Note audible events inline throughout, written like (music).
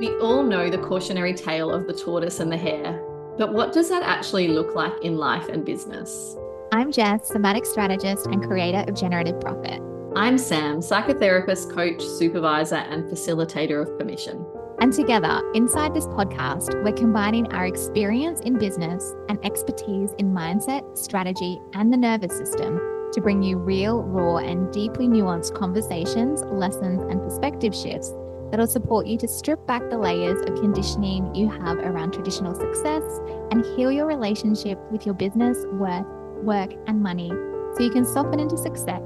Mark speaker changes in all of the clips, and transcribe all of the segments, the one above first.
Speaker 1: We all know the cautionary tale of the tortoise and the hare, but what does that actually look like in life and business?
Speaker 2: I'm Jess, somatic strategist and creator of Generative Profit.
Speaker 1: I'm Sam, psychotherapist, coach, supervisor, and facilitator of permission.
Speaker 2: And together, inside this podcast, we're combining our experience in business and expertise in mindset, strategy, and the nervous system to bring you real, raw, and deeply nuanced conversations, lessons, and perspective shifts that'll support you to strip back the layers of conditioning you have around traditional success and heal your relationship with your business, worth, work, and money so you can soften into success,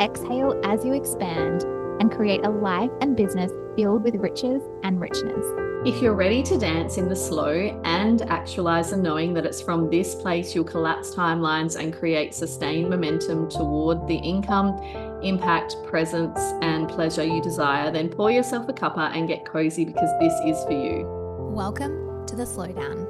Speaker 2: exhale as you expand, and create a life and business filled with riches and richness.
Speaker 1: If you're ready to dance in the slow and actualize the knowing that it's from this place you'll collapse timelines and create sustained momentum toward the income, impact, presence, and pleasure you desire, then pour yourself a cuppa and get cozy because this is for you.
Speaker 2: Welcome to the Slowdown.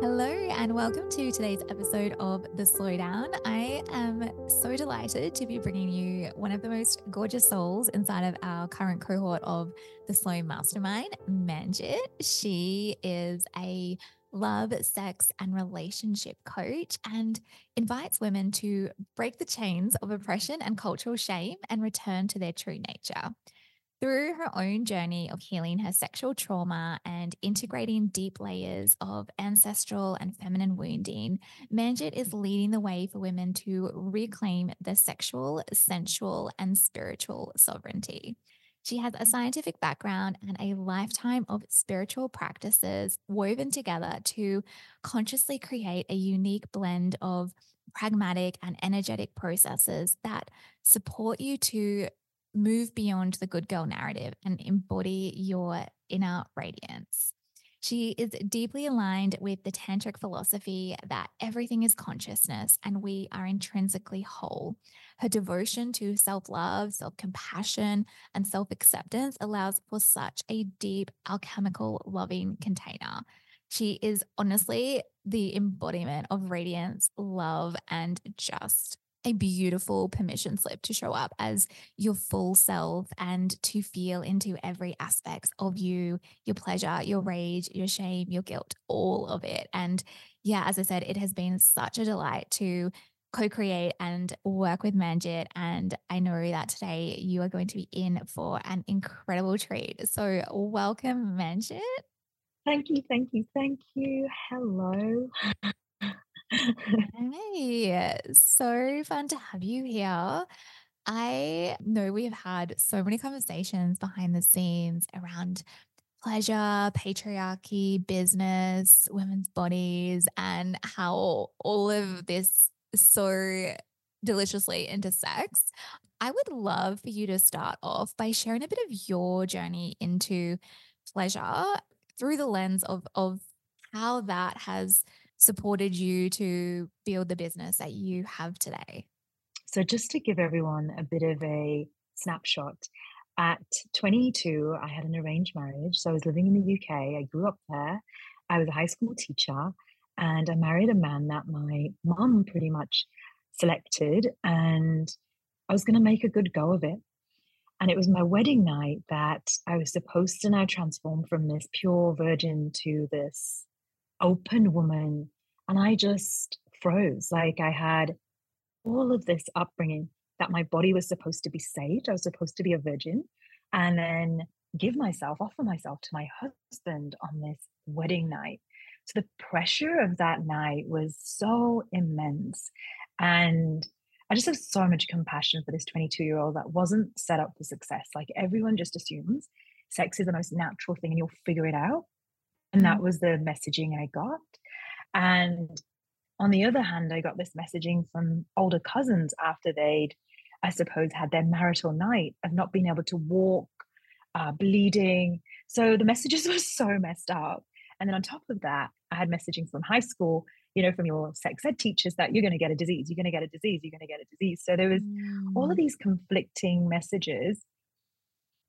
Speaker 2: Hello, and welcome to today's episode of The Slowdown. I am so delighted to be bringing you one of the most gorgeous souls inside of our current cohort of the Slow Mastermind, Manjit. She is a love, sex, and relationship coach and invites women to break the chains of oppression and cultural shame and return to their true nature. Through her own journey of healing her sexual trauma and integrating deep layers of ancestral and feminine wounding, Manjit is leading the way for women to reclaim their sexual, sensual, and spiritual sovereignty. She has a scientific background and a lifetime of spiritual practices woven together to consciously create a unique blend of pragmatic and energetic processes that support you to move beyond the good girl narrative and embody your inner radiance. She is deeply aligned with the tantric philosophy that everything is consciousness and we are intrinsically whole. Her devotion to self love, self compassion, and self acceptance allows for such a deep, alchemical, loving container. She is honestly the embodiment of radiance, love, and just a beautiful permission slip to show up as your full self and to feel into every aspect of you, your pleasure, your rage, your shame, your guilt, all of it. And yeah, as I said, it has been such a delight to co-create and work with Manjit. And I know that today you are going to be in for an incredible treat. So welcome, Manjit.
Speaker 3: Thank you, thank you, thank you. Hello. (laughs)
Speaker 2: Hey, so fun to have you here. I know we have had so many conversations behind the scenes around pleasure, patriarchy, business, women's bodies, and how all of this so deliciously into sex. I would love for you to start off by sharing a bit of your journey into pleasure through the lens of, of how that has supported you to build the business that you have today?
Speaker 3: So, just to give everyone a bit of a snapshot, at 22, I had an arranged marriage. So, I was living in the UK. I grew up there. I was a high school teacher, and I married a man that my mom pretty much selected. And I was going to make a good go of it. And it was my wedding night that I was supposed to now transform from this pure virgin to this open woman. And I just froze. Like I had all of this upbringing that my body was supposed to be saved. I was supposed to be a virgin and then give myself, offer myself to my husband on this wedding night. So the pressure of that night was so immense. And I just have so much compassion for this 22 year old that wasn't set up for success. Like everyone just assumes sex is the most natural thing and you'll figure it out. And that mm. was the messaging I got. And on the other hand, I got this messaging from older cousins after they'd, I suppose, had their marital night of not being able to walk, uh, bleeding. So the messages (laughs) were so messed up. And then on top of that, I had messaging from high school, you know, from your sex ed teachers that you're going to get a disease, you're going to get a disease, you're going to get a disease. So there was mm. all of mm. these conflicting messages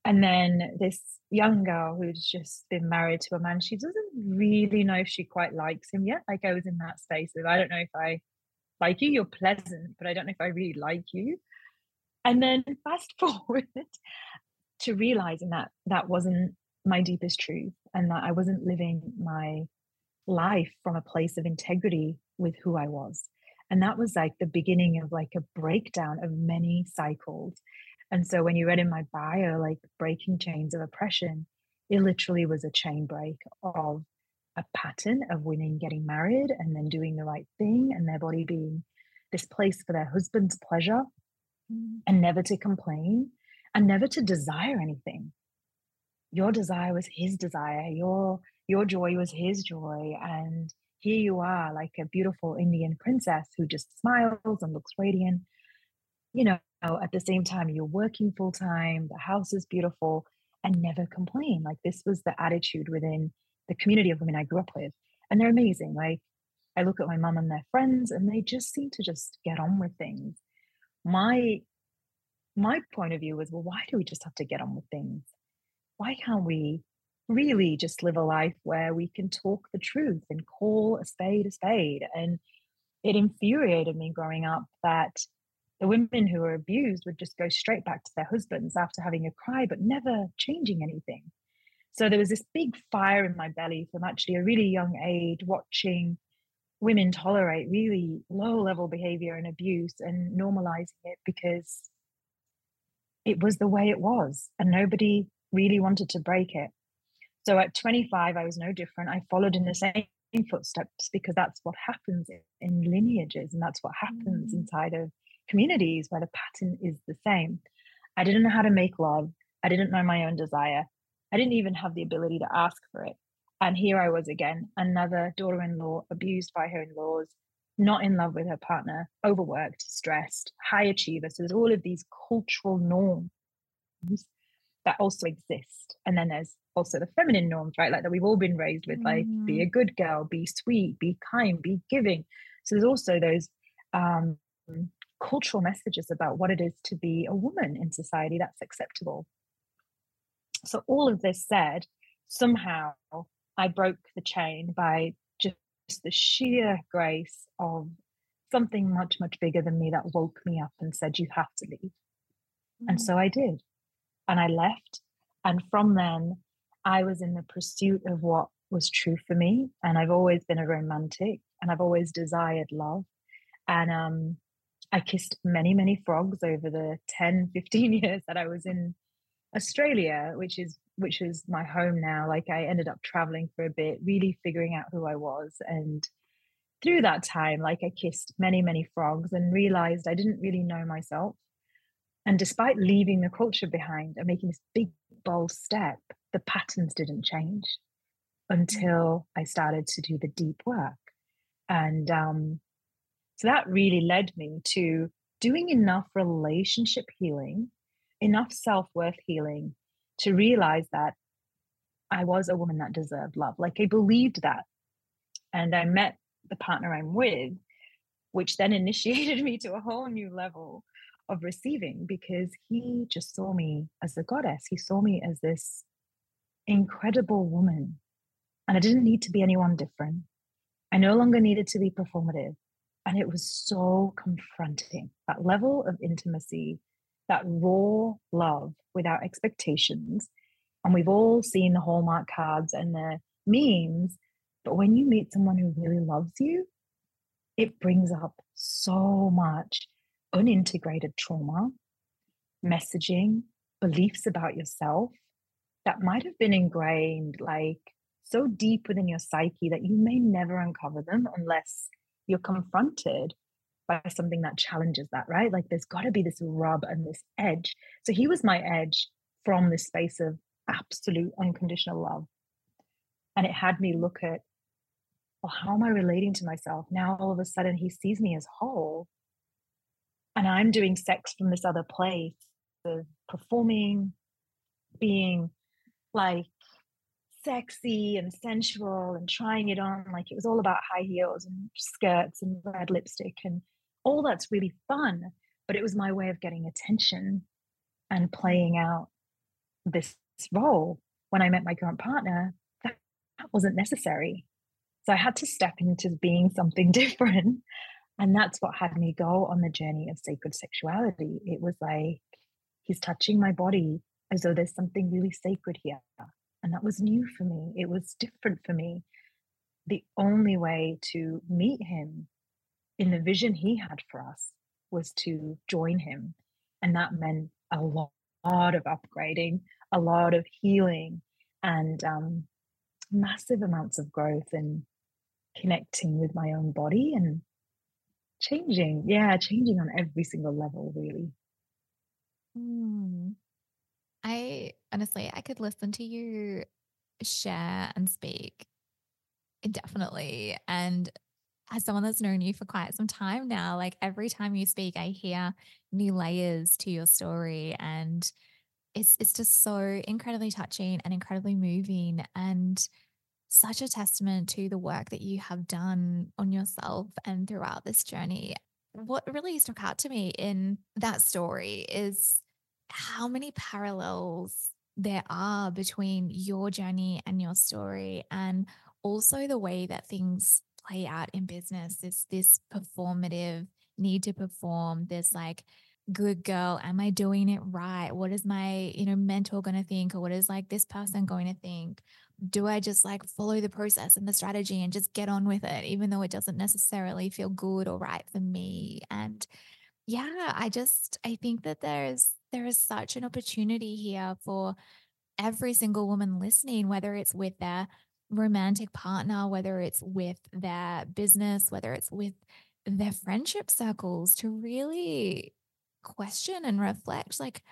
Speaker 3: and then this young girl who's just been married to a man, she doesn't really know if she quite likes him yet. Like I was in that space of I don't know if I like you, you're pleasant, but I don't know if I really like you. And then fast (laughs) forward to realizing that that wasn't my deepest truth and that I wasn't living my life from a place of integrity with who I was. And that was like the beginning of like a breakdown of many cycles. And so when you read in my bio, like breaking chains of oppression, it literally was a chain break of a pattern of women getting married and then doing the right thing and their body being this place for their husband's pleasure mm. and never to complain and never to desire anything. Your desire was his desire. Your your joy was his joy. And here you are, like a beautiful Indian princess who just smiles and looks radiant. You know, at the same time, you're working full time, the house is beautiful, and never complain. Like this was the attitude within the community of women I grew up with. And they're amazing. Like I look at my mom and their friends, and they just seem to just get on with things. My my point of view was, well, why do we just have to get on with things? Why can't we really just live a life where we can talk the truth and call a spade a spade? And it infuriated me growing up that the women who were abused would just go straight back to their husbands after having a cry, but never changing anything. So there was this big fire in my belly from actually a really young age watching women tolerate really low level behavior and abuse and normalizing it because it was the way it was and nobody really wanted to break it. So at 25, I was no different. I followed in the same footsteps because that's what happens in lineages and that's what happens mm. inside of communities where the pattern is the same. I didn't know how to make love. I didn't know my own desire. I didn't even have the ability to ask for it. And here I was again, another daughter in law abused by her in laws, not in love with her partner, overworked, stressed, high achiever. So there's all of these cultural norms that also exist. And then there's also the feminine norms, right? Like that we've all been raised with, like mm. be a mm. good girl, be sweet, be kind, be giving. So there's also those um, cultural messages about what it is to be a woman in society that's acceptable. So all of this said, somehow I broke the chain by just the sheer grace of something much, much bigger than me that woke me up and said, You have to leave. Mm-hmm. And so I did. And I left. And from then, I was in the pursuit of what was true for me. And I've always been a romantic and I've always desired love. And um, I kissed many, many frogs over the 10, (laughs) 15 years that I was in Australia, which is which is my home now. Like I ended up traveling for a bit, really figuring out who I was. And through that time, like I kissed many, many frogs and realized I didn't really know myself. And despite leaving the culture behind and making this big, bold step, the patterns didn't change until I started to do the deep work. And um, so that really led me to doing enough relationship healing, enough self worth healing to realize that I was a woman that deserved love. Like I believed that. And I met the partner I'm with, which then (laughs) initiated me to a whole new level of receiving because he just saw me as a goddess. He saw me as this incredible woman. And I didn't need to be anyone different. I no longer needed to be performative. And it was so confronting that level of intimacy, that raw love without expectations. And we've all seen the Hallmark cards and the memes. But when you meet someone who really loves you, it brings up so much unintegrated trauma, messaging, beliefs about yourself that might have been ingrained like so deep within your psyche that you may never uncover them unless you're confronted by something that challenges that, right? Like there's got to be this rub and this edge. So he was my edge from this space of absolute unconditional love. And it had me look at, well, how am I relating to myself? Now all of a sudden he sees me as whole. And I'm doing sex from this other place of performing, being like sexy and sensual and trying it on like it was all about high heels and skirts and red lipstick and all that's really fun but it was my way of getting attention and playing out this role. When i met my current partner that, that wasn't necessary. So i had to step into being something (laughs) different and that's what had me go on the journey of sacred sexuality it was like he's touching my body as though there's something really sacred here And that was new for me. It was different for me. The only way to meet him in the vision he had for us was to join him. And that meant a lot, of upgrading, a lot of healing, and um, massive amounts of growth and connecting with my own body and changing. Yeah, changing on every single level, really.
Speaker 2: Mm. I honestly, I could listen to you share and speak indefinitely. And as someone that's known you for quite some time now, like every time you speak, I hear new layers to your story. And it's it's just so incredibly touching and incredibly moving and such a testament to the work that you have done on yourself and throughout this journey. What really stuck out to me in that story is how many parallels there are between your journey and your story, and also the way that things play out in business. It's this performative need to perform, this like, good girl am i doing it right what is my you know mentor going to think or what is like this person going to think do i just like follow the process and the strategy and just get on with it even though it doesn't necessarily feel good or right for me and yeah i just i think that there's there is such an opportunity here for every single woman listening, whether it's with their romantic partner, whether it's with their business, whether it's with their friendship circles, to really question and reflect like,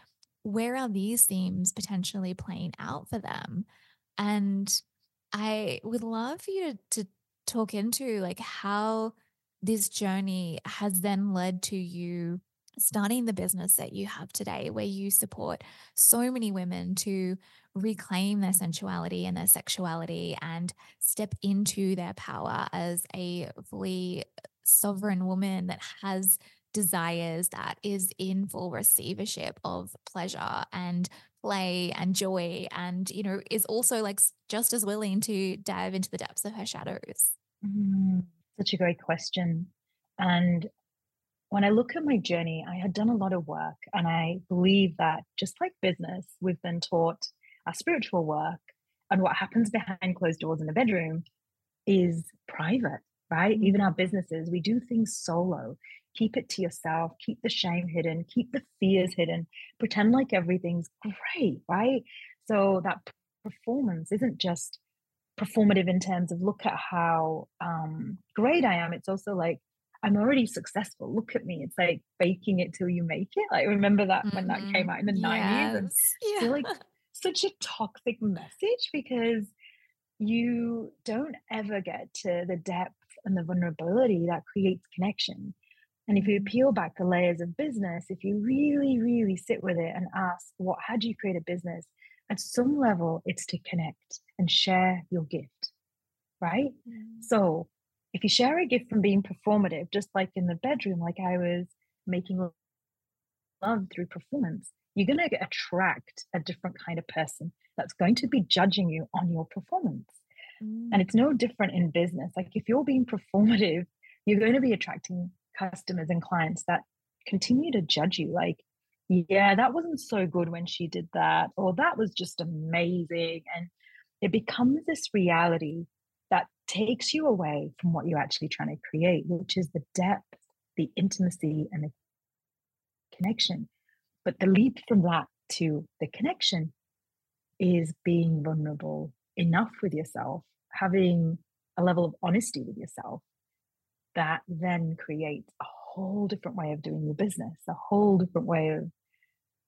Speaker 2: where are these themes potentially playing out for them? And I would love for you to, to talk into like how this journey has then led to you starting the business that you have today, where you support so many women to reclaim their sensuality and their sexuality and step into their power as a fully sovereign woman that has desires that is in full receivership of pleasure and play and joy and you know is also like just as willing to dive into the depths of her shadows
Speaker 3: mm, such a great question and when I look at my journey, I had done a lot of work, and I believe that just like business, we've been taught our spiritual work and what happens behind closed doors in the bedroom is private, right? Even our businesses, we do things solo. Keep it to yourself, keep the shame hidden, keep the fears hidden, pretend like everything's great, right? So that performance isn't just performative in terms of look at how um, great I am. It's also like I'm already successful. Look at me. It's like baking it till you make it. Like remember that mm-hmm. when that came mm-hmm. out in the yes. (laughs) 90s and yeah. feel like such a toxic message because you don't ever get to the depth and the vulnerability that creates connection. And if you peel back the layers of business, if you really, really sit with it and ask, what, how do you create a business? At some level, it's to connect and share your gift, right? Mm. So if you share a gift from being performative, just like in the bedroom, like I was making love through performance, you're going to attract a different kind of person that's going to be judging you on your performance. Mm. And it's no different in business. Like if you're being performative, you're going to be attracting customers and clients that continue to judge you. Like, yeah, that wasn't so good when she did that, or that was just amazing. And it becomes this reality that takes you away from what you're actually trying to create, which is the depth, the intimacy, and the connection. But the leap from that to the connection is being vulnerable enough with yourself, having a level of honesty with yourself that then creates a whole different way of doing your business, a whole different way of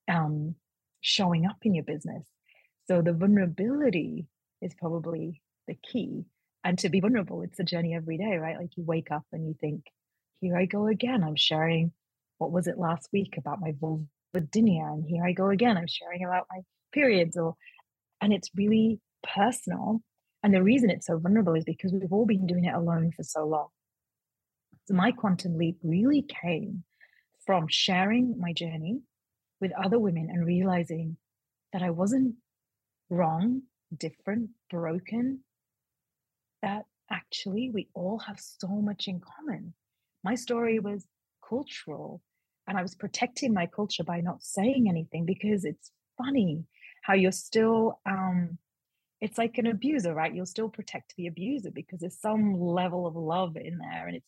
Speaker 3: um, showing up in your business. So the vulnerability is probably the key and to be vulnerable it's a journey every day right? Like you wake up and you think here i go again. I'm sharing what was it last week about my vulvodynia? And here i go again. I'm sharing about my periods or and it's really personal. And the reason it's so vulnerable is because we've all been doing it alone for so long my quantum leap really came from sharing my journey with other women and realizing that i wasn't wrong different broken that actually we all have so much in common. My story was cultural, and I was protecting my culture by not saying anything because it's funny how you're still um, it's like an abuser, right? You'll still protect the abuser because there's some level of love in there and it's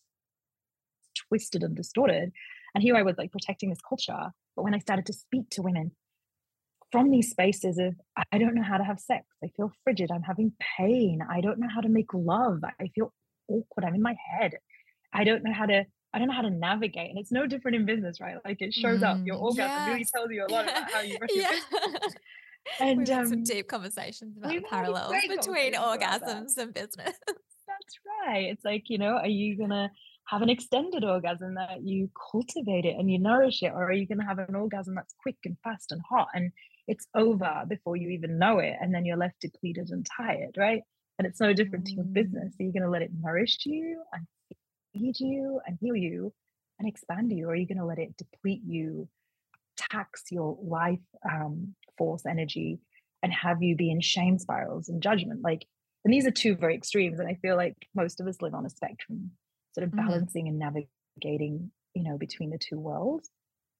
Speaker 3: twisted and distorted. And here I was like protecting this culture. But when I started to speak to women from these spaces of, I don't know how to have sex, I feel frigid, I'm having pain, I don't know how to make love, I feel awkward, I'm in my head, I don't know how to. I don't know how to navigate, and it's no different in business, right? Like it shows mm, up. Your mm, orgasm yes. really tells you a lot about how you (laughs) run yeah. your business. (laughs)
Speaker 2: And We've um, some deep conversations about parallels between orgasms and business.
Speaker 3: That's right. It's like, you know, are you going to have an extended orgasm that you cultivate it and you nourish it? Or are you going to have an orgasm that's quick and fast and hot and it's over before you even know it? And then you're left depleted and tired, right? And it's no different mm. to your business. Are you going to let it nourish you and feed you and heal you and expand you? Or are you going to let it deplete you, tax your life um, force energy and have you be in shame spirals and judgment like and these are two very extremes and i feel like most of us live on a spectrum sort of mm-hmm. balancing and navigating you know between the two worlds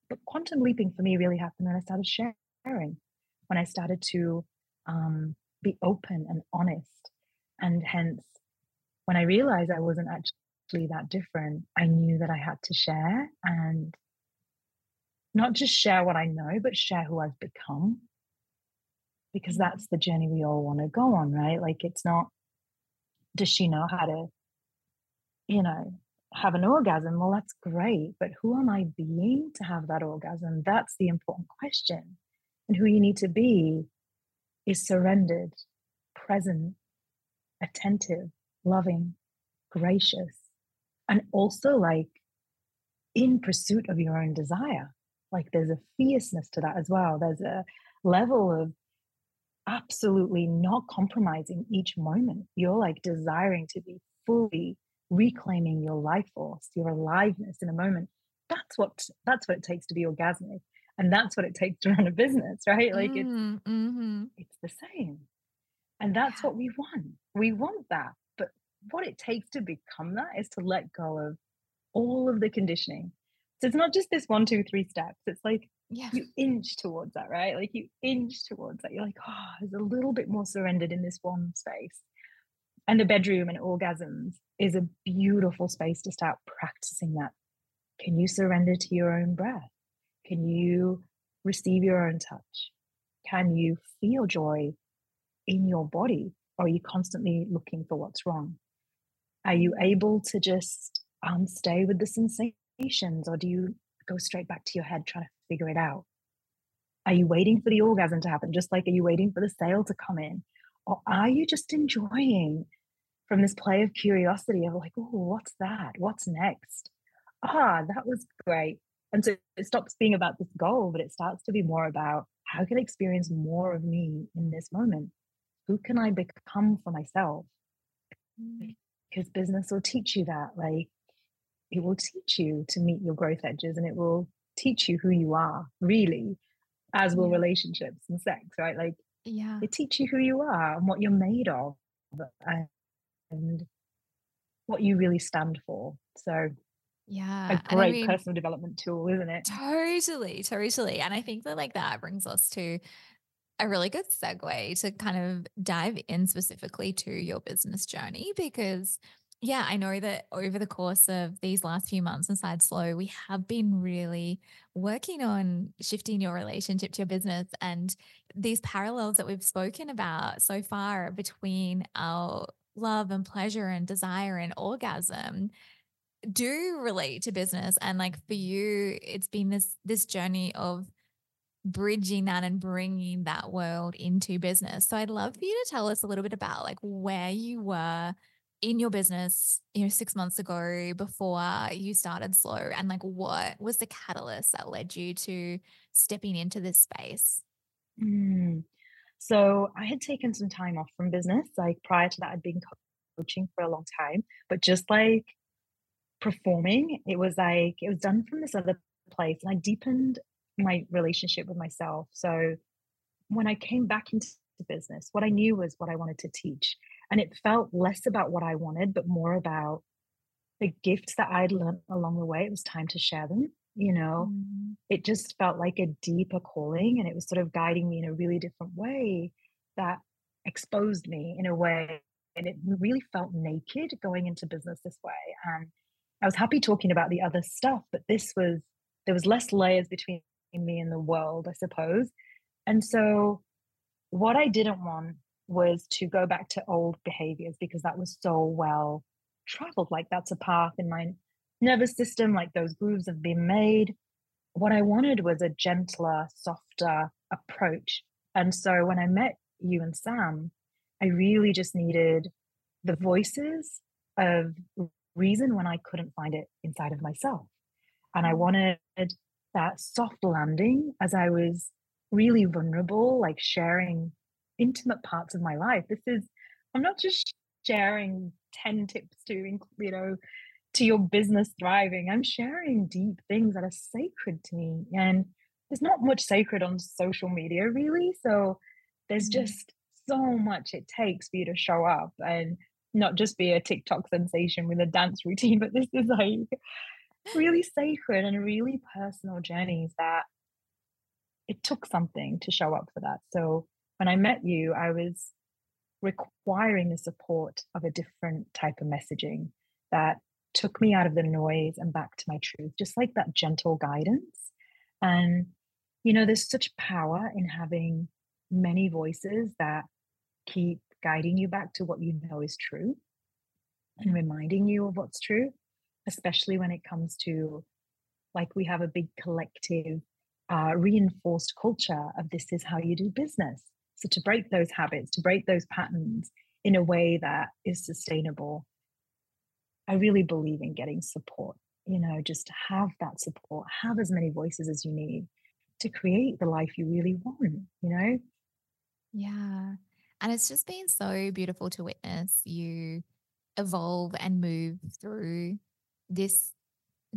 Speaker 3: but quantum leaping for me really happened when i started sharing when i started to um, be open and honest and hence when i realized i wasn't actually that different i knew that i had to share and not just share what I know, but share who I've become. Because mm-hmm. that's the journey we all want to go on, right? Like, it's not, does she know how to, you know, have an orgasm? Well, that's great. But who am I being to have that orgasm? That's the important question. And who you need to be is surrendered, present, attentive, loving, gracious, and also like in pursuit of your own desire like there's a fierceness to that as well there's a level of absolutely not compromising each moment you're like desiring to be fully reclaiming your life force your aliveness in a moment that's what that's what it takes to be orgasmic and that's what it takes to run a business (laughs) right like it's mm, mm-hmm. it's the same and that's what we want we want that but what it takes to become that is to let go of all of the conditioning so it's not just this one, two, three steps. It's like yeah. you inch towards that, right? Like you inch towards that. You're like, oh, there's a little bit more surrendered in this one space. And the bedroom and orgasms is a beautiful space to start practicing that. Can you surrender to your own breath? Can you receive your own touch? Can you feel joy in your body? Or are you constantly looking for what's wrong? Are you able to just um, stay with the sensations or do you go straight back to your head trying to figure it out? Are you waiting for the orgasm to happen, just like are you waiting for the sale to come in? Or are you just enjoying from this play of curiosity of like, oh, what's that? What's next? Ah, that was great. And so it stops being about this goal, but it starts to be more about how can I experience more of me in this moment? Who can I become for myself? Mm. Because business will teach you that. Like, it will teach you to meet your growth edges and it will teach you who you are really as will relationships and sex right like yeah. They teach you who you are and what you're made of and what you really stand for. So
Speaker 2: yeah
Speaker 3: a great I mean, personal development tool isn't it?
Speaker 2: Totally totally and i think that like that brings us to a really good segue to kind of dive in specifically to your business journey because yeah, I know that over the course of these last few months inside Slow, we have been really working on shifting your relationship to your business and these parallels that we've spoken about so far between our love and pleasure and desire and orgasm do relate to business and like for you it's been this this journey of bridging that and bringing that world into business. So i'd love for you to tell us a little bit about like where you were in your business, you know, six months ago before you started slow and like what was the catalyst that led you to stepping into this space?
Speaker 3: Mm. So I had taken some time off from business. Like prior to that, I'd been coaching for a long time, but just like performing, it was like it was done from this other place. And I deepened my relationship with myself. So when I came back into business, what I knew was what I wanted to teach. And it felt less about what I wanted, but more about the gifts that I'd learned along the way. It was time to share them. You know, mm-hmm. it just felt like a deeper calling and it was sort of guiding me in a really different way that exposed me in a way and it really felt naked going into business this way and i was happy talking about the other stuff but this was there was less layers between me and the world i suppose and so what i didn't want was to go back to old behaviors because that was so well traveled like that's a path in my nervous system like those grooves have been made what i wanted was a gentler softer approach and so when i met you and sam I really just needed the voices of reason when I couldn't find it inside of myself. And I mm. wanted that soft landing as I was really vulnerable, like sharing intimate parts of my life. This is, I'm not just sharing 10 tips to, you know, to your business thriving. I'm sharing deep things that are sacred to me. And there's not much sacred on social media, really. So there's mm-hmm. just so much it takes for you to show up and not just be a TikTok sensation with a dance routine, (laughs) but this is like really sacred and really personal journeys that it took something to show up for that. So when I met you, I was requiring the support of a different type of messaging that took me out of the noise and back to my truth, just like that gentle guidance. And, you know, there's such power in having many voices that keep guiding you back to what you know is true and reminding you of what's true, especially when it comes to like we have a big collective uh, reinforced culture of this is how you do business. So to break those habits, to break those patterns in a way that is sustainable, I really believe in getting support. You know, just have that support, have as many voices as you need to create the life you really want, you know?
Speaker 2: Yeah. And it's just been so beautiful to witness you evolve and move through this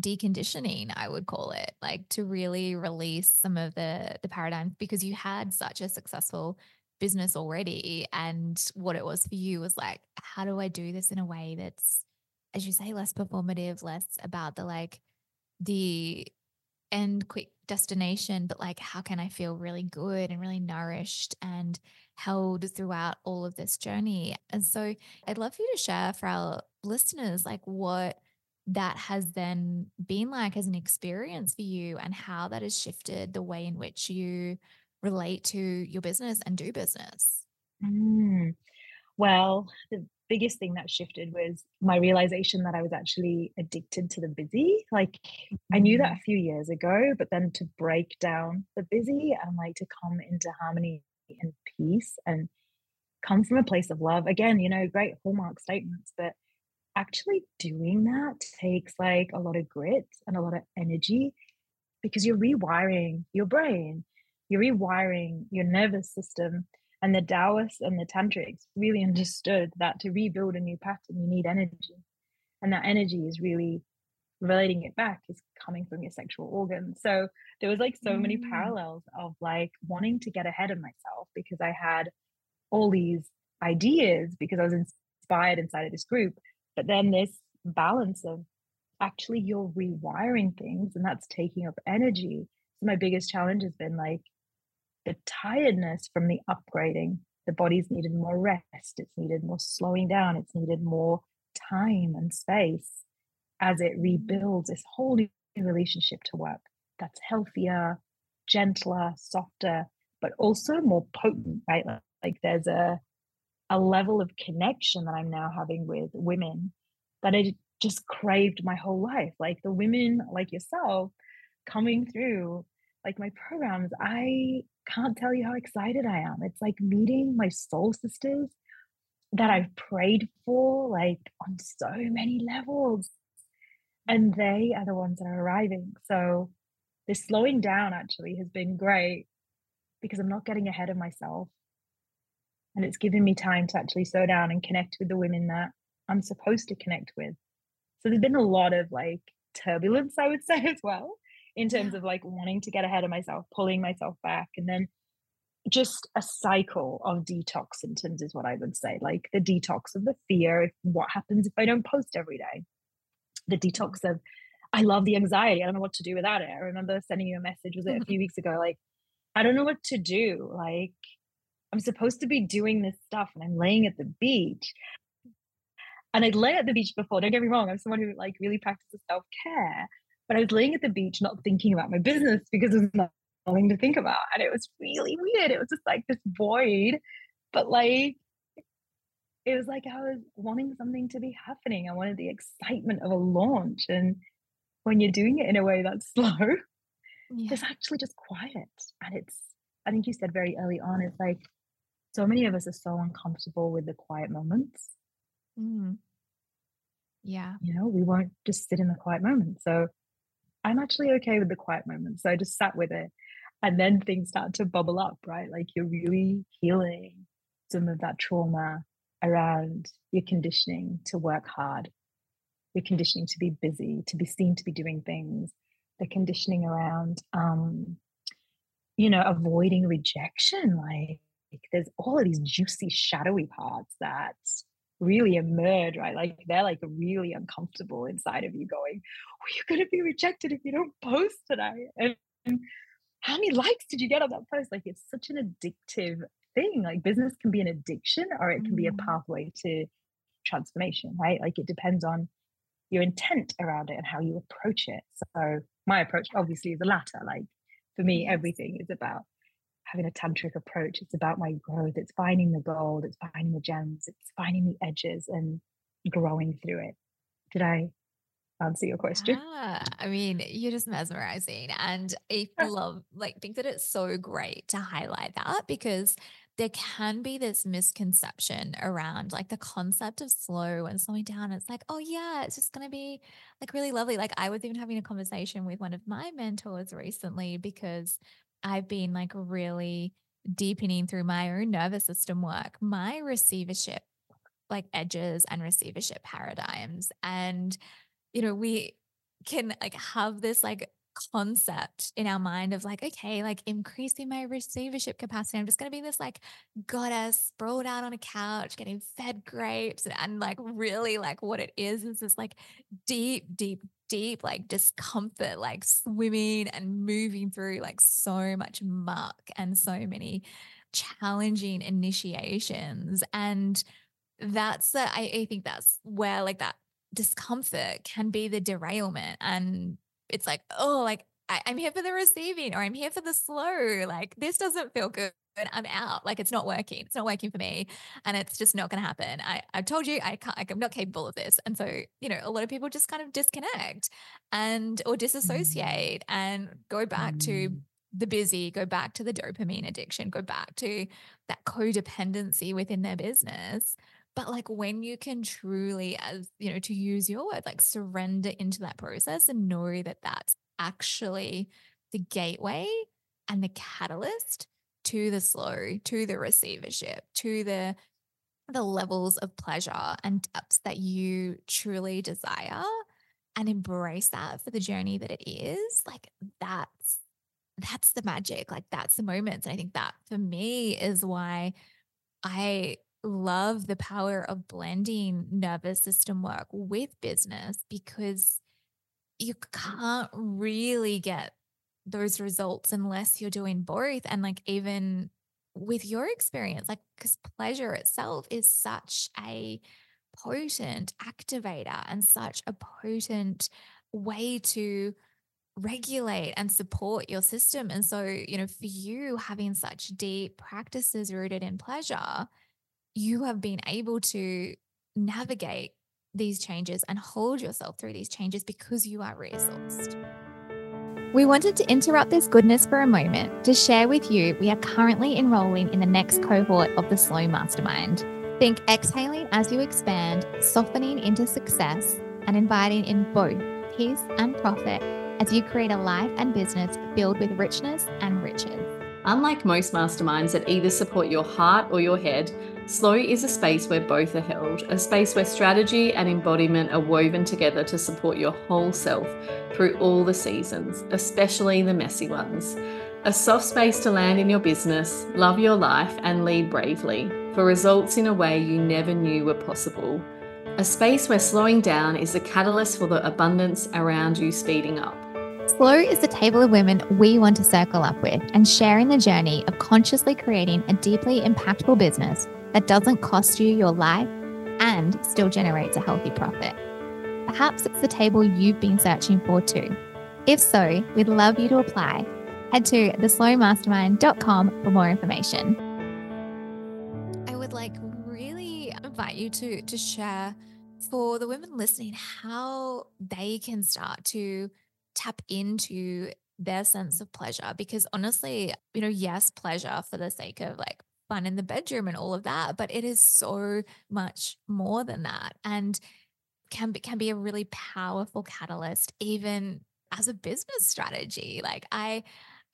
Speaker 2: deconditioning i would call it like to really release some of the the paradigms because you had such a successful business already and what it was for you was like how do i do this in a way that's as you say less performative less about the like the end quick destination but like how can i feel really good and really nourished and held throughout all of this journey. And so I'd love for you to share for our listeners, like what that has then been like as an experience for you and how that has shifted the way in which you relate to your business and do business.
Speaker 3: Mm. Well, the biggest thing that shifted was my realization that I was actually addicted to the busy. Like I knew that mm. a few years ago, but then to break down the busy and like to come into harmony and peace and come from a place of love. Again, you know, great hallmark statements, but actually doing that takes like a lot of grit and a lot of energy because you're rewiring your brain, you're rewiring your nervous system. And the Taoists and the Tantrics really understood that to rebuild a new pattern, you need energy. And that energy is really relating it back is coming from your sexual organs. So there was like so mm. many parallels of like wanting to get ahead of myself because I had all these ideas because I was inspired inside of this group. But then this balance of actually you're rewiring things and that's taking up energy. So my biggest challenge has been like the tiredness from the upgrading. The body's needed more rest, it's needed more slowing down, it's needed more time and space as it rebuilds this whole new relationship to work that's healthier, gentler, softer, but also more potent, right? Like there's a a level of connection that I'm now having with women that I just craved my whole life. Like the women like yourself coming through like my programs, I can't tell you how excited I am. It's like meeting my soul sisters that I've prayed for like on so many levels and they are the ones that are arriving. So this slowing down actually has been great because I'm not getting ahead of myself. And it's given me time to actually slow down and connect with the women that I'm supposed to connect with. So there's been a lot of like turbulence, I would (laughs) say, as well, in terms of like wanting to get ahead of myself, pulling myself back, and then just a cycle of detox symptoms is what I would say. Like the detox of the fear, of what happens if I don't post every day? the detox mm-hmm. of I love the anxiety. I don't know what to do without it. I remember sending you a message, was it a (laughs) few weeks ago? Like, I don't know what to do. Like, I'm supposed to be doing this stuff and I'm laying at the beach. And I'd lay at the beach before, don't get me wrong, I'm someone who like really practices self-care. But I was laying at the beach not thinking about my business because there's nothing to think about. And it was really weird. It was just like this void. But like it was like I was wanting something to be happening. I wanted the excitement of a launch. And when you're doing it in a way that's (laughs) slow, yeah. it's actually just quiet. And it's, I think you said very early on, it's like so many of us are so uncomfortable with the quiet moments.
Speaker 2: Mm. Yeah.
Speaker 3: You know, we won't just sit in the quiet moment. So I'm actually okay with the quiet moments. So I just sat with it. And then things start to bubble up, right? Like you're really healing some of that trauma around your conditioning to work hard, your conditioning to be busy, to be seen to be doing things, the conditioning around, um, you know, avoiding rejection. Like there's all of these juicy, shadowy parts that really emerge, right? Like they're like really uncomfortable inside of you going, well, you're going to be rejected if you don't post today. And, and how many likes did you get on that post? Like it's such an addictive thing. Like business can be an addiction or it can be a mm. pathway to transformation, right? Like it depends on your intent around it and how you approach it. So my approach obviously is the latter. Like for me, everything is about having a tantric approach. It's about my growth. It's finding the gold. It's finding the gems. It's finding the edges and growing through it. Did I answer your question?
Speaker 2: Yeah, I mean, you're just mesmerizing. And I love, like, think that it's so great to highlight that because there can be this misconception around like the concept of slow and slowing down. It's like, oh, yeah, it's just going to be like really lovely. Like, I was even having a conversation with one of my mentors recently because I've been like really deepening through my own nervous system work, my receivership, like edges and receivership paradigms. And, you know, we can like have this like concept in our mind of like, okay, like increasing my receivership capacity. I'm just going to be this like goddess sprawled out on a couch, getting fed grapes. And, and like, really, like, what it is is this like deep, deep, deep like discomfort, like swimming and moving through like so much muck and so many challenging initiations. And that's the, I, I think that's where like that discomfort can be the derailment. And it's like, oh, like I, am here for the receiving or I'm here for the slow. Like this doesn't feel good. I'm out. Like it's not working. It's not working for me. And it's just not going to happen. I, I told you I can't, like, I'm not capable of this. And so, you know, a lot of people just kind of disconnect and or disassociate mm. and go back mm. to the busy, go back to the dopamine addiction, go back to that codependency within their business. But like when you can truly, as you know, to use your word, like surrender into that process and know that that's actually the gateway and the catalyst to the slow, to the receivership, to the the levels of pleasure and depths that you truly desire and embrace that for the journey that it is like that's that's the magic like that's the moments. And i think that for me is why i love the power of blending nervous system work with business because you can't really get those results unless you're doing both. And like, even with your experience, like, because pleasure itself is such a potent activator and such a potent way to regulate and support your system. And so, you know, for you having such deep practices rooted in pleasure, you have been able to navigate these changes and hold yourself through these changes because you are resourced. We wanted to interrupt this goodness for a moment to share with you we are currently enrolling in the next cohort of the Slow Mastermind. Think exhaling as you expand, softening into success, and inviting in both peace and profit as you create a life and business filled with richness and riches.
Speaker 1: Unlike most masterminds that either support your heart or your head, Slow is a space where both are held, a space where strategy and embodiment are woven together to support your whole self through all the seasons, especially the messy ones. A soft space to land in your business, love your life, and lead bravely for results in a way you never knew were possible. A space where slowing down is a catalyst for the abundance around you speeding up.
Speaker 2: Slow is the table of women we want to circle up with and share in the journey of consciously creating a deeply impactful business that doesn't cost you your life and still generates a healthy profit. Perhaps it's the table you've been searching for too. If so, we'd love you to apply. Head to theslowmastermind.com for more information. I would like really invite you to to share for the women listening how they can start to tap into their sense of pleasure because honestly, you know, yes, pleasure for the sake of like fun in the bedroom and all of that, but it is so much more than that and can be, can be a really powerful catalyst even as a business strategy. Like I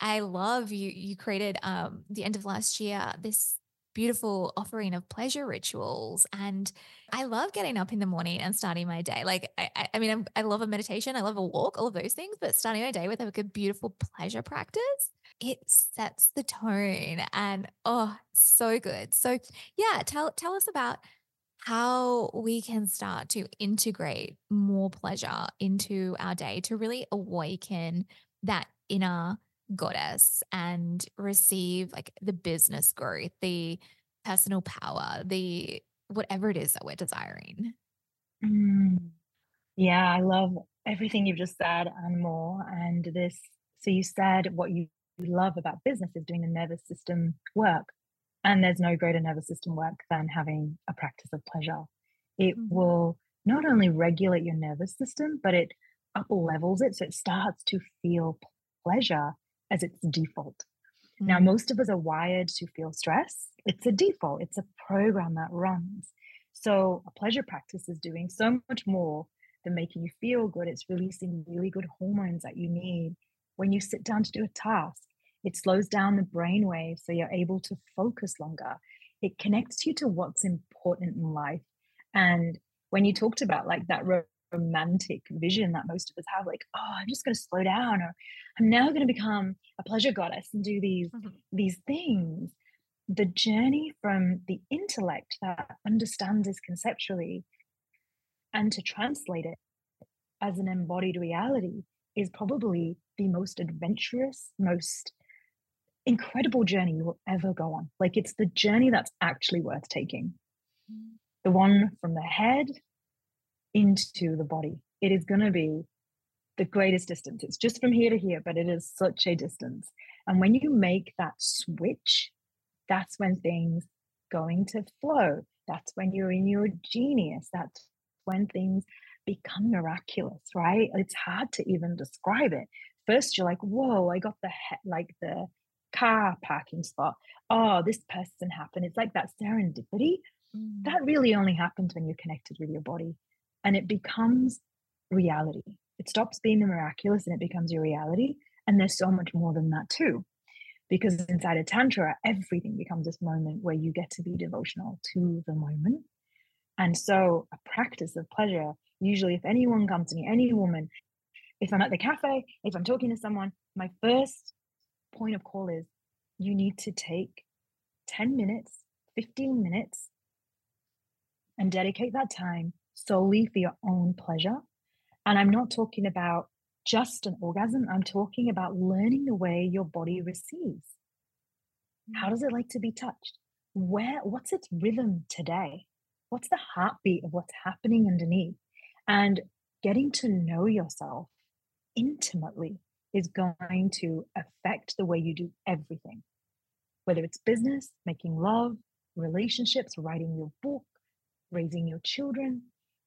Speaker 2: I love you you created um the end of last year this beautiful offering of pleasure rituals. And I love getting up in the morning and starting my day. Like, I, I mean, I'm, i love a meditation, I love a walk, all of those things, but starting my day with like a beautiful pleasure practice, it sets the tone and oh, so good. So, yeah, tell, tell us about how we can start to integrate more pleasure into our day to really awaken that inner goddess and receive like the business growth, the personal power, the whatever it is that we're desiring.
Speaker 3: Mm. Yeah, I love everything you've just said and more. And this, so you said what you love about business is doing the nervous system work. And there's no greater nervous system work than having a practice of pleasure. It mm-hmm. will not only regulate your nervous system, but it up levels it. So it starts to feel pleasure as its default. Mm-hmm. Now, most of us are wired to feel stress. It's a default, it's a program that runs. So, a pleasure practice is doing so much more than making you feel good. It's releasing really good hormones that you need when you sit down to do a task. It slows down the brain waves so you're able to focus longer. It connects you to what's important in life. And when you talked about like that romantic vision that most of us have like oh i'm just going to slow down or i'm now going to become a pleasure goddess and do these mm-hmm. these things the journey from the intellect that understands this conceptually and to translate it as an embodied reality is probably the most adventurous most incredible journey you will ever go on like it's the journey that's actually worth taking mm. the one from the head into the body. It is going to be the greatest distance. It's just from here to here, but it is such a distance. And when you make that switch, that's when things going to flow. That's when you're in your genius. That's when things become miraculous, right? It's hard to even describe it. First, you're like, whoa, I got the he- like the car parking spot. Oh, this person happened. It's like that serendipity. Mm. That really only happens when you're connected with your body and it becomes reality. It stops being the miraculous and it becomes your reality. And there's so much more than that too. Because inside a Tantra, everything becomes this moment where you get to be devotional to the moment. And so, a practice of pleasure, usually, if anyone comes to me, any woman, if I'm at the cafe, if I'm talking to someone, my first point of call is you need to take 10 minutes, 15 minutes, and dedicate that time solely for your own pleasure. And I'm not talking about just an orgasm, I'm talking about learning the way your body receives. How mm. does it like to be touched? Where what's its rhythm today? What's the heartbeat of what's happening underneath? And getting to know yourself intimately is going to affect the way you do everything. Whether it's business, making love, relationships, writing your book, raising your children,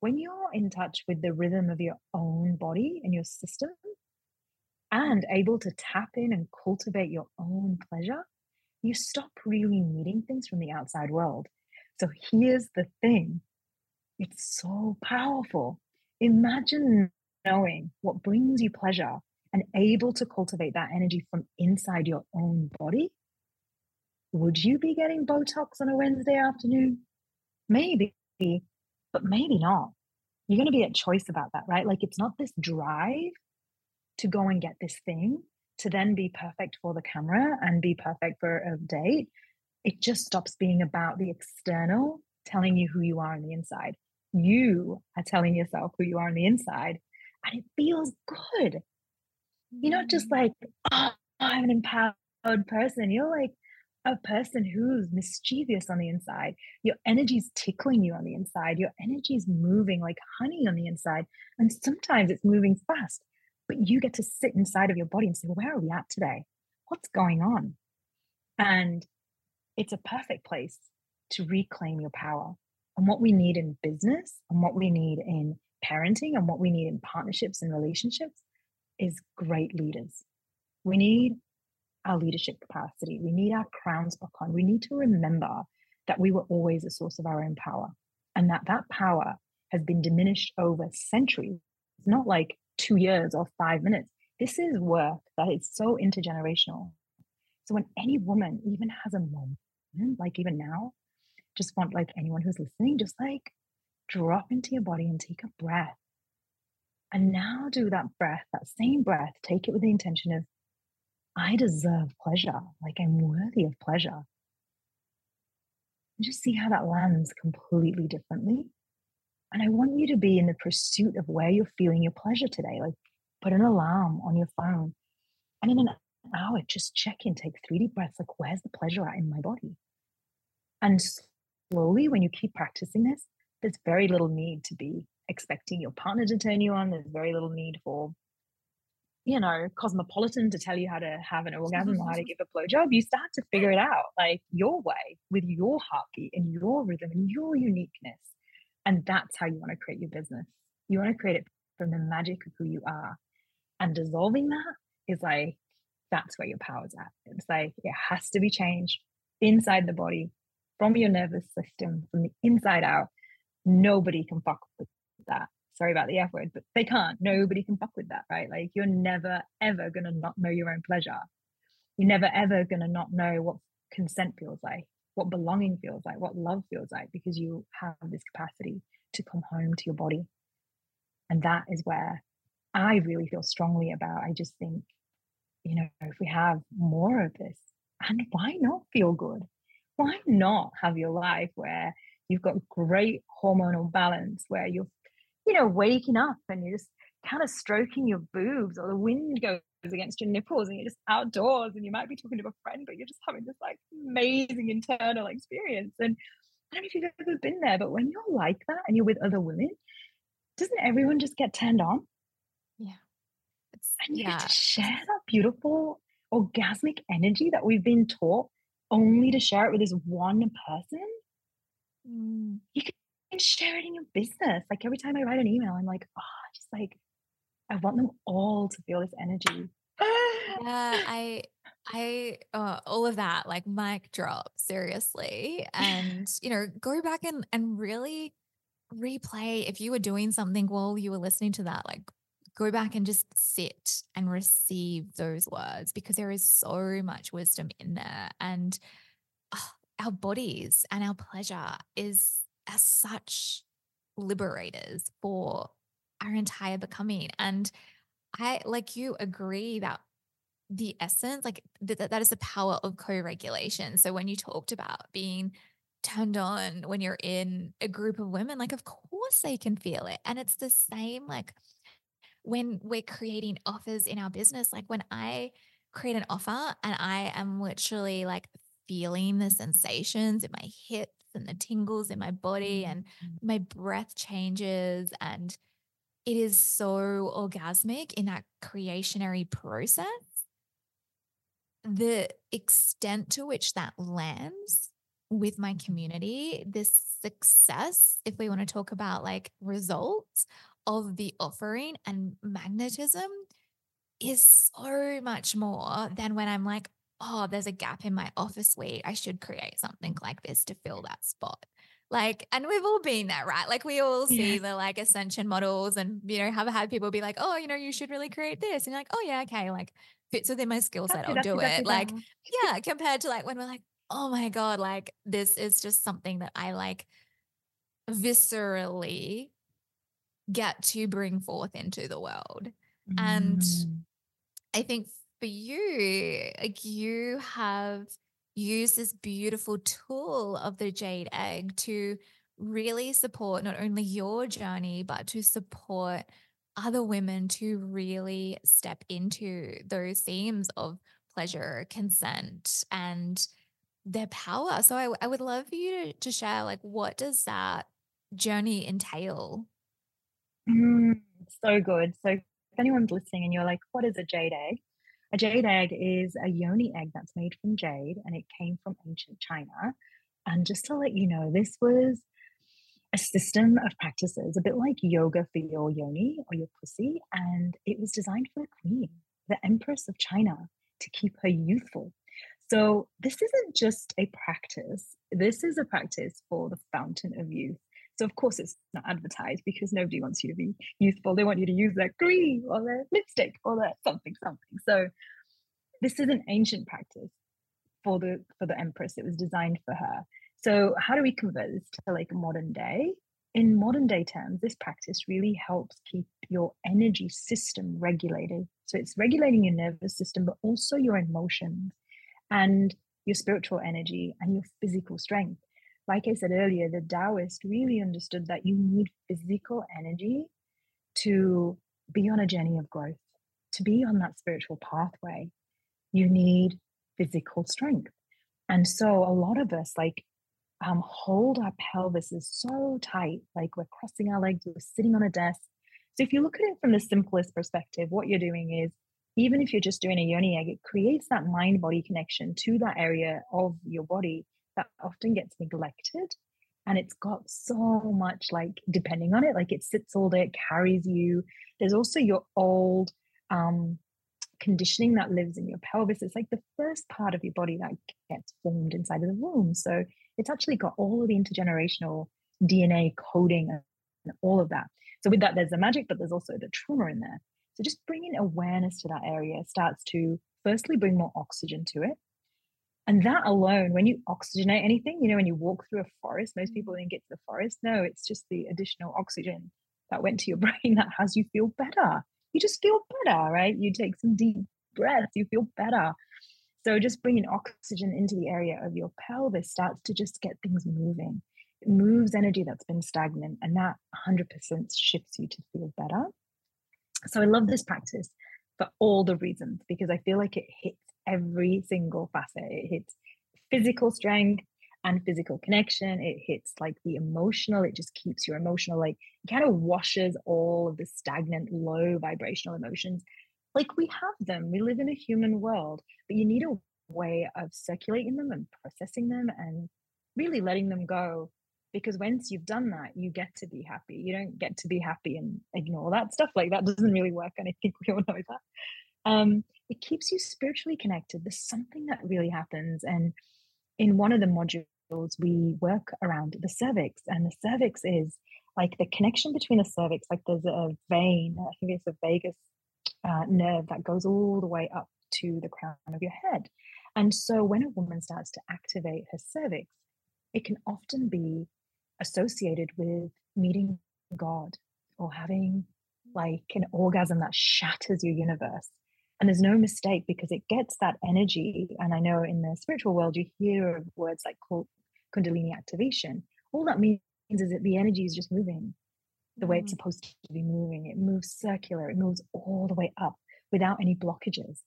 Speaker 3: when you're in touch with the rhythm of your own body and your system mm. and able to tap in and cultivate your own pleasure, you stop really needing things from the outside world. So here's the thing it's so powerful. Imagine knowing what brings you pleasure and able to cultivate that energy from inside your own body. Would you be getting Botox on a Wednesday afternoon? Maybe, but maybe not you're going to be at choice about that, right? Like it's not this drive to go and get this thing to then be perfect for the camera and be perfect for a date. It just stops being about the external telling you who you are on the inside. You are telling yourself who you are on the inside, and it feels good. You're not just mm. like, oh, I'm an empowered person. You're like a person who's mischievous on the inside. Your energy's tickling you on the inside. Your energy's moving like honey on the inside. And sometimes it's moving fast, but you get to sit inside of your body and say, well, where are we at today? What's going on? And it's a perfect place to reclaim your power. And what we need in business and what we need in parenting and what we need in partnerships and relationships is great leaders. We need our leadership capacity. We need our crowns back on. We need to remember that we were always a source of our own power and that that power has been diminished over centuries. It's not like two years or five minutes. This is work that is so intergenerational. So when any woman even has a moment, like even now, just want like anyone who's listening, just like drop into your body and take a breath. And now do that breath, that same breath, take it with the intention of, I deserve pleasure. Like I'm worthy of pleasure. And just see how that lands completely differently. And I want you to be in the pursuit of where you're feeling your pleasure today. Like put an alarm on your phone. And in an hour, just check in, take three deep breaths. Like, where's the pleasure at in my body? And slowly, when you keep practicing this, there's very little need to be expecting your partner to turn you on. There's very little need for, you know, cosmopolitan to tell you how to have an (laughs) orgasm or how to give a blowjob. You start to figure it out like your way with your heartbeat and your rhythm and your uniqueness. And that's how you want to create your business. You want to create it from the magic of who you are. And dissolving that is like, that's where your power's at. It's like, it has to be changed inside the body, from your nervous system, from the inside out nobody can fuck with that. Sorry about the F word, but they can't. Nobody can fuck with that, right? Like you're never ever gonna not know your own pleasure. You're never ever gonna not know what consent feels like, what belonging feels like, what love feels like, because you have this capacity to come home to your body. And that is where I really feel strongly about. I just think, you know, if we have more of this, and why not feel good? Why not have your life where you've got great hormonal balance where you're, you know, waking up and you're just kind of stroking your boobs or the wind goes against your nipples and you're just outdoors and you might be talking to a friend, but you're just having this like amazing internal experience. And I don't know if you've ever been there, but when you're like that and you're with other women, doesn't everyone just get turned on?
Speaker 2: Yeah.
Speaker 3: It's, and you yeah. get to share that beautiful orgasmic energy that we've been taught only to share it with this one person. Mm. You can share it in your business. Like every time I write an email, I'm like, oh, just like I want them all to feel this energy. Ah. (laughs)
Speaker 2: yeah, I I uh, all of that like mic drop seriously, (laughs) and you know go back and and really replay if you were doing something while you were listening to that, like go back and just sit and receive those words because there is so much wisdom in there, and oh, our bodies and our pleasure is as such liberators for our entire becoming. And I, like you, agree that the essence, like th- that is the power of co regulation. So when you talked about being turned on when you're in a group of women, like, of course they can feel it. And it's the same, like, when we're creating offers in our business, like when I create an offer and I am literally like feeling the sensations in my hips and the tingles in my body and mm-hmm. my breath changes and it is so orgasmic in that creationary process the extent to which that lands with my community this success if we want to talk about like results of the offering and magnetism is so much more than when i'm like oh, there's a gap in my offer suite. I should create something like this to fill that spot. Like, and we've all been there, right? Like, we all see yeah. the like ascension models and, you know, have had people be like, oh, you know, you should really create this. And you're like, oh, yeah, okay. Like, fits within my skill set. I'll do it. Like, yeah, compared to like when we're like, oh my God, like, this is just something that I like viscerally get to bring forth into the world. Mm. And I think for you, like you have used this beautiful tool of the jade egg to really support not only your journey, but to support other women to really step into those themes of pleasure, consent, and their power. So I, I would love for you to, to share like what does that journey entail?
Speaker 3: Mm, so good. So if anyone's listening and you're like, what is a jade egg? A jade egg is a yoni egg that's made from jade and it came from ancient China. And just to let you know, this was a system of practices, a bit like yoga for your yoni or your pussy. And it was designed for the queen, the empress of China, to keep her youthful. So this isn't just a practice, this is a practice for the fountain of youth. So of course it's not advertised because nobody wants you to be youthful. They want you to use their cream or their lipstick or their something, something. So this is an ancient practice for the for the empress. It was designed for her. So how do we convert this to like modern day? In modern day terms, this practice really helps keep your energy system regulated. So it's regulating your nervous system, but also your emotions and your spiritual energy and your physical strength like I said earlier, the Taoist really understood that you need physical energy to be on a journey of growth, to be on that spiritual pathway. You need physical strength. And so a lot of us like um, hold our pelvises so tight, like we're crossing our legs, we're sitting on a desk. So if you look at it from the simplest perspective, what you're doing is even if you're just doing a yoni egg, it creates that mind body connection to that area of your body that often gets neglected and it's got so much like depending on it like it sits all day it carries you. There's also your old um conditioning that lives in your pelvis. It's like the first part of your body that gets formed inside of the womb. So it's actually got all of the intergenerational dna coding and all of that. So with that there's the magic but there's also the trauma in there. So just bringing awareness to that area starts to firstly bring more oxygen to it and that alone, when you oxygenate anything, you know, when you walk through a forest, most people mm. get to the forest. No, it's just the additional oxygen that went to your (laughs) brain that has you feel better. You just feel better, right? You take some deep breaths, you feel better. So just bringing oxygen into the area of your pelvis starts to just get things moving. It moves energy that's been stagnant, and that 100% shifts you to feel better. So I love this practice for all the reasons because I feel like it hits every single facet. It hits physical strength and physical connection. It hits like the emotional, it just keeps your emotional, like it kind of washes all of the stagnant, low vibrational emotions. Like we have them, we live in a human world, but you need a way of circulating them and processing them and really letting them go. Because once you've done that, you get to be happy. You don't get to be happy and ignore that stuff. Like that doesn't really work. And I think we all know that um, it keeps you spiritually connected. There's something that really happens. And in one of the modules, we work around the cervix, and the cervix is like the connection between the cervix, like there's a vein, I think it's a vagus uh, nerve that goes all the way up to the crown of your head. And so when a woman starts to activate her cervix, it can often be associated with meeting God or having like an orgasm that shatters your universe. And there's no mistake because it gets that energy. And I know in the spiritual world, you hear of words like Kundalini activation. All that means is that the energy is just moving the way it's mm. supposed to be moving. It moves circular, it moves all the way up without any blockages.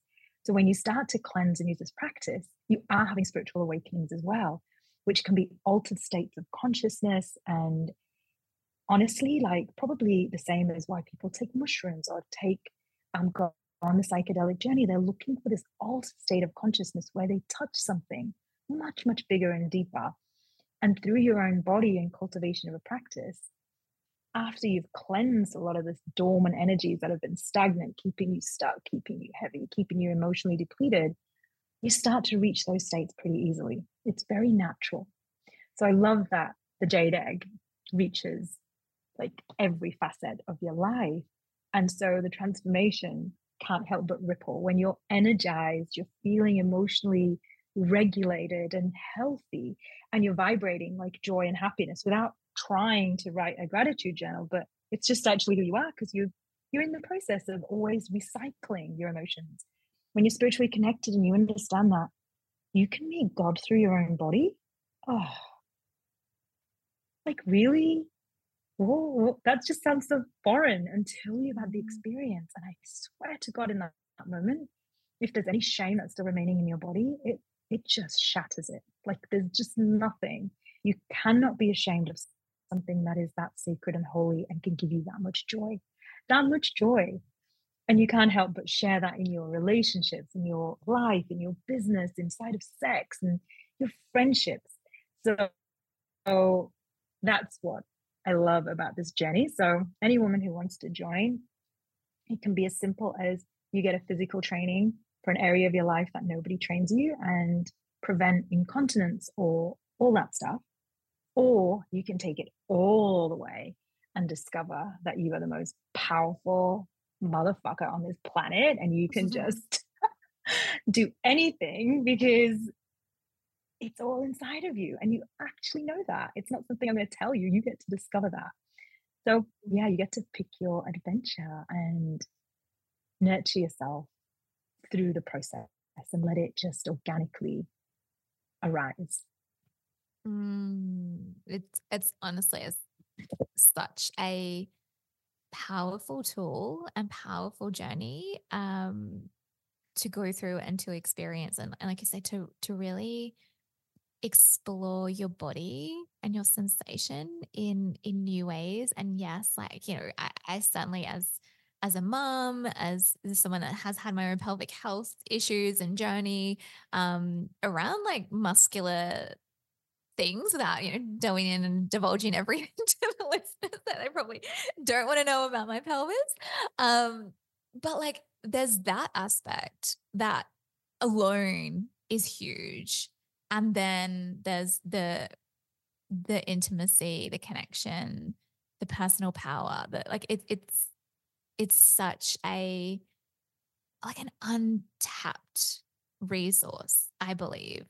Speaker 3: So when you start to cleanse and use this practice, you are having spiritual awakenings as well, which can be altered states of consciousness and honestly, like probably the same as why people take mushrooms or take um, on the psychedelic journey, they're looking for this altered state of consciousness where they touch something much, much bigger and deeper. And through your own body and cultivation of a practice, after you've cleansed a lot of this dormant energies that have been stagnant, keeping you stuck, keeping you heavy, keeping you emotionally depleted, you start to reach those states pretty easily. It's very natural. So I love that the jade egg reaches like every facet of your life. And so the transformation can't help but ripple. When you're energized, you're feeling emotionally regulated and healthy, and you're vibrating like joy and happiness without trying to write a gratitude journal, but it's just actually who you are because you you're in the process of always recycling your emotions. When you're spiritually connected and you understand that, you can meet God through your own body. Oh, like really? Whoa, that just sounds so foreign until you've had the mm. experience. And I swear to God, in that, that moment, if there's any shame that's still remaining in your body, it it just shatters it. Like there's just nothing. You cannot be ashamed of something that is that sacred and holy and can give you that much joy. That much joy. And you can't help but share that in your relationships, in your life, in your business, inside of sex and your friendships. So, so that's what I love about this journey. So, any woman who wants to join, it can be as simple as you get a physical training for an area of your life that nobody trains you and prevent incontinence or all that stuff. Or you can take it all the way and discover that you are the most powerful motherfucker on this planet and you can mm-hmm. just (laughs) do anything because it's all inside of you and you actually know that it's not something i'm going to tell you you get to discover that. So yeah you get to pick your adventure and nurture yourself through the process and let it just organically arise.
Speaker 2: Mm, it's it's honestly it's such a powerful tool and powerful journey um to go through and to experience and, and like you say to to really explore your body and your sensation in in new ways and yes like you know I, I certainly as as a mom as, someone that has had my own pelvic health issues and journey um around like muscular things without you know going in and divulging everything (laughs) to the listeners that they probably don't want to know about my pelvis um but like there's that aspect that alone is huge and then there's the the intimacy the connection the personal power that like it, it's it's such a like an untapped resource i believe.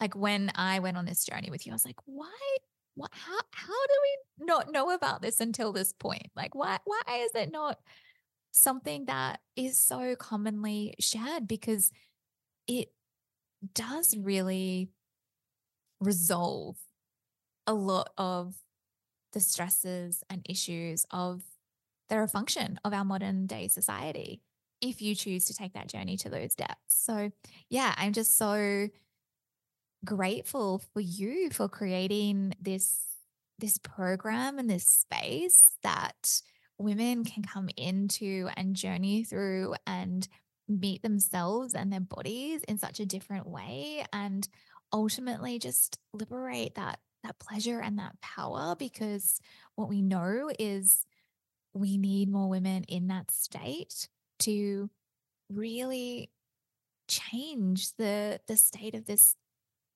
Speaker 2: Like when i went on this journey with you i was like why what how how do we not know about this until this point? Like why why is it not something that is so commonly shared? Because it does really resolve a lot of the stresses and issues of that are a function of our modern day society if you choose to take that journey to those depths. So, yeah, I'm just so grateful for you for creating this this program and this space that women can come into and journey through and meet themselves and their bodies in such a different way and ultimately just liberate that that pleasure and that power because what we know is we need more women in that state to really change the the state of this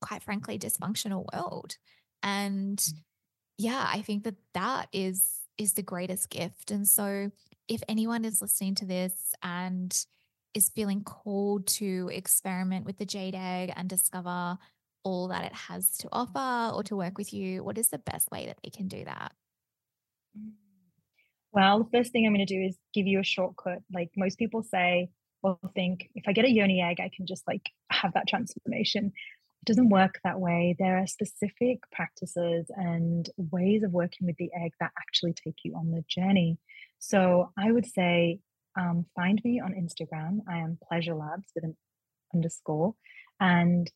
Speaker 2: quite frankly dysfunctional world and mm. yeah i think that that is is the greatest gift and so if anyone is listening to this and is feeling called to experiment with the jade egg and discover all that it has to offer or to work with you, what is the best way that they can do that?
Speaker 3: Well, the first thing I'm going to do is give you a shortcut. Like most people say, well, think if I get a yoni egg, I can just like have that transformation. It doesn't work that way. There are specific practices and ways of working with the egg that actually take you on the journey. So I would say um, find me on Instagram. I am Pleasure Labs with an underscore. And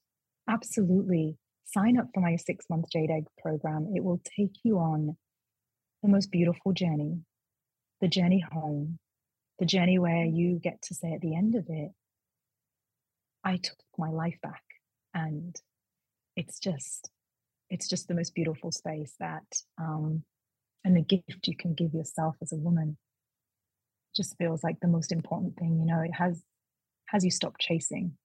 Speaker 3: Absolutely. Sign up for my six month Jade Egg program. It will take you on the most beautiful journey, the journey home, the journey where you get to say at the end of it, I took my life back. And it's just, it's just the most beautiful space that, um, and the gift you can give yourself as a woman just feels like the most important thing. You know, it has, has you stop chasing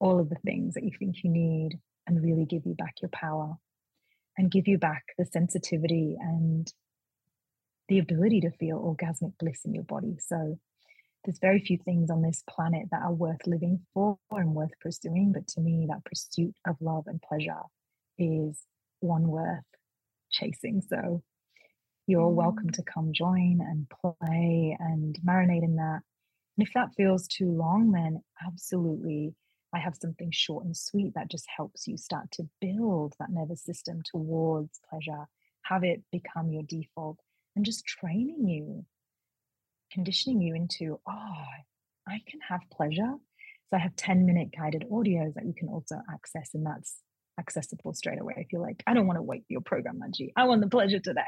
Speaker 3: all of the things that you think you need and really give you back your power and give you back the sensitivity and the ability to feel orgasmic bliss in your body. So there's very few things on this planet that are worth living for and worth pursuing. But to me, that pursuit of love and pleasure is one worth chasing. So you're welcome mm. to come join and play and marinate in that. And if that feels too long, then absolutely I have something short and sweet that just helps you start to build that nervous system towards pleasure, have it become your default. and just training you, conditioning you into, oh, I can have pleasure. So I have 10 minute guided audios that you can also access, and that's accessible straight away. If you're like, I don't want to wait for your program, Angie, I want the pleasure today.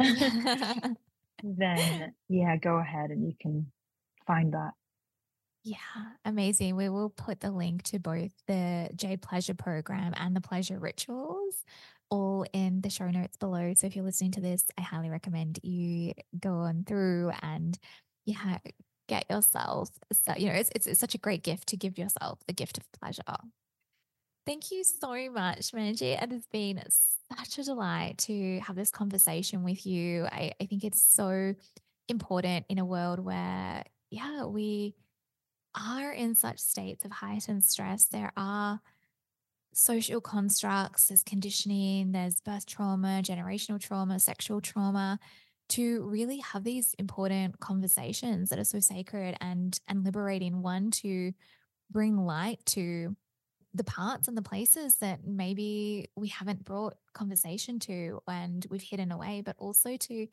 Speaker 3: (laughs) (laughs) then yeah, go ahead and you can find that.
Speaker 2: Yeah, amazing. We will put the link to both the Jade Pleasure program and the Pleasure Rituals all in the show notes below. So if you're listening to this, I highly recommend you go on through and yeah, get yourself. So, you know, it's, it's, it's such a great gift to give yourself the gift of pleasure. Thank you so much, Manji. And It has been such a delight to have this conversation with you. I, I think it's so important in a world where, yeah, we are in such states of heightened stress. There are social constructs, there's conditioning, there's birth trauma, generational trauma, sexual trauma to really have these important conversations that are so sacred and and liberating one to bring light to the parts and the places that maybe we haven't brought conversation to and we've hidden away, but also to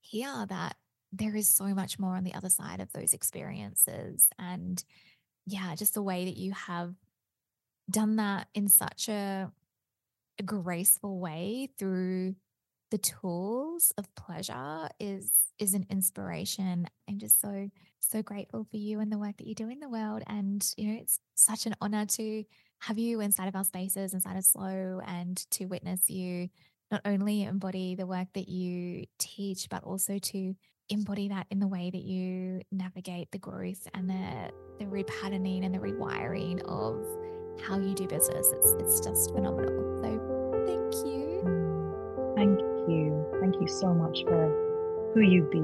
Speaker 2: hear that there is so much more on the other side of those experiences. And yeah, just the way that you have done that in such a, a graceful way through the tools of pleasure is is an inspiration. I'm just so so grateful for you and the work that you do in the world. And you know, it's such an honor to have you inside of our spaces, inside of Slow, and to witness you not only embody the work that you teach, but also to embody that in the way that you navigate the growth and the the repatterning and the rewiring of how you do business. It's it's just phenomenal. So thank you. Mm.
Speaker 3: Thank you. Thank you so much for who you be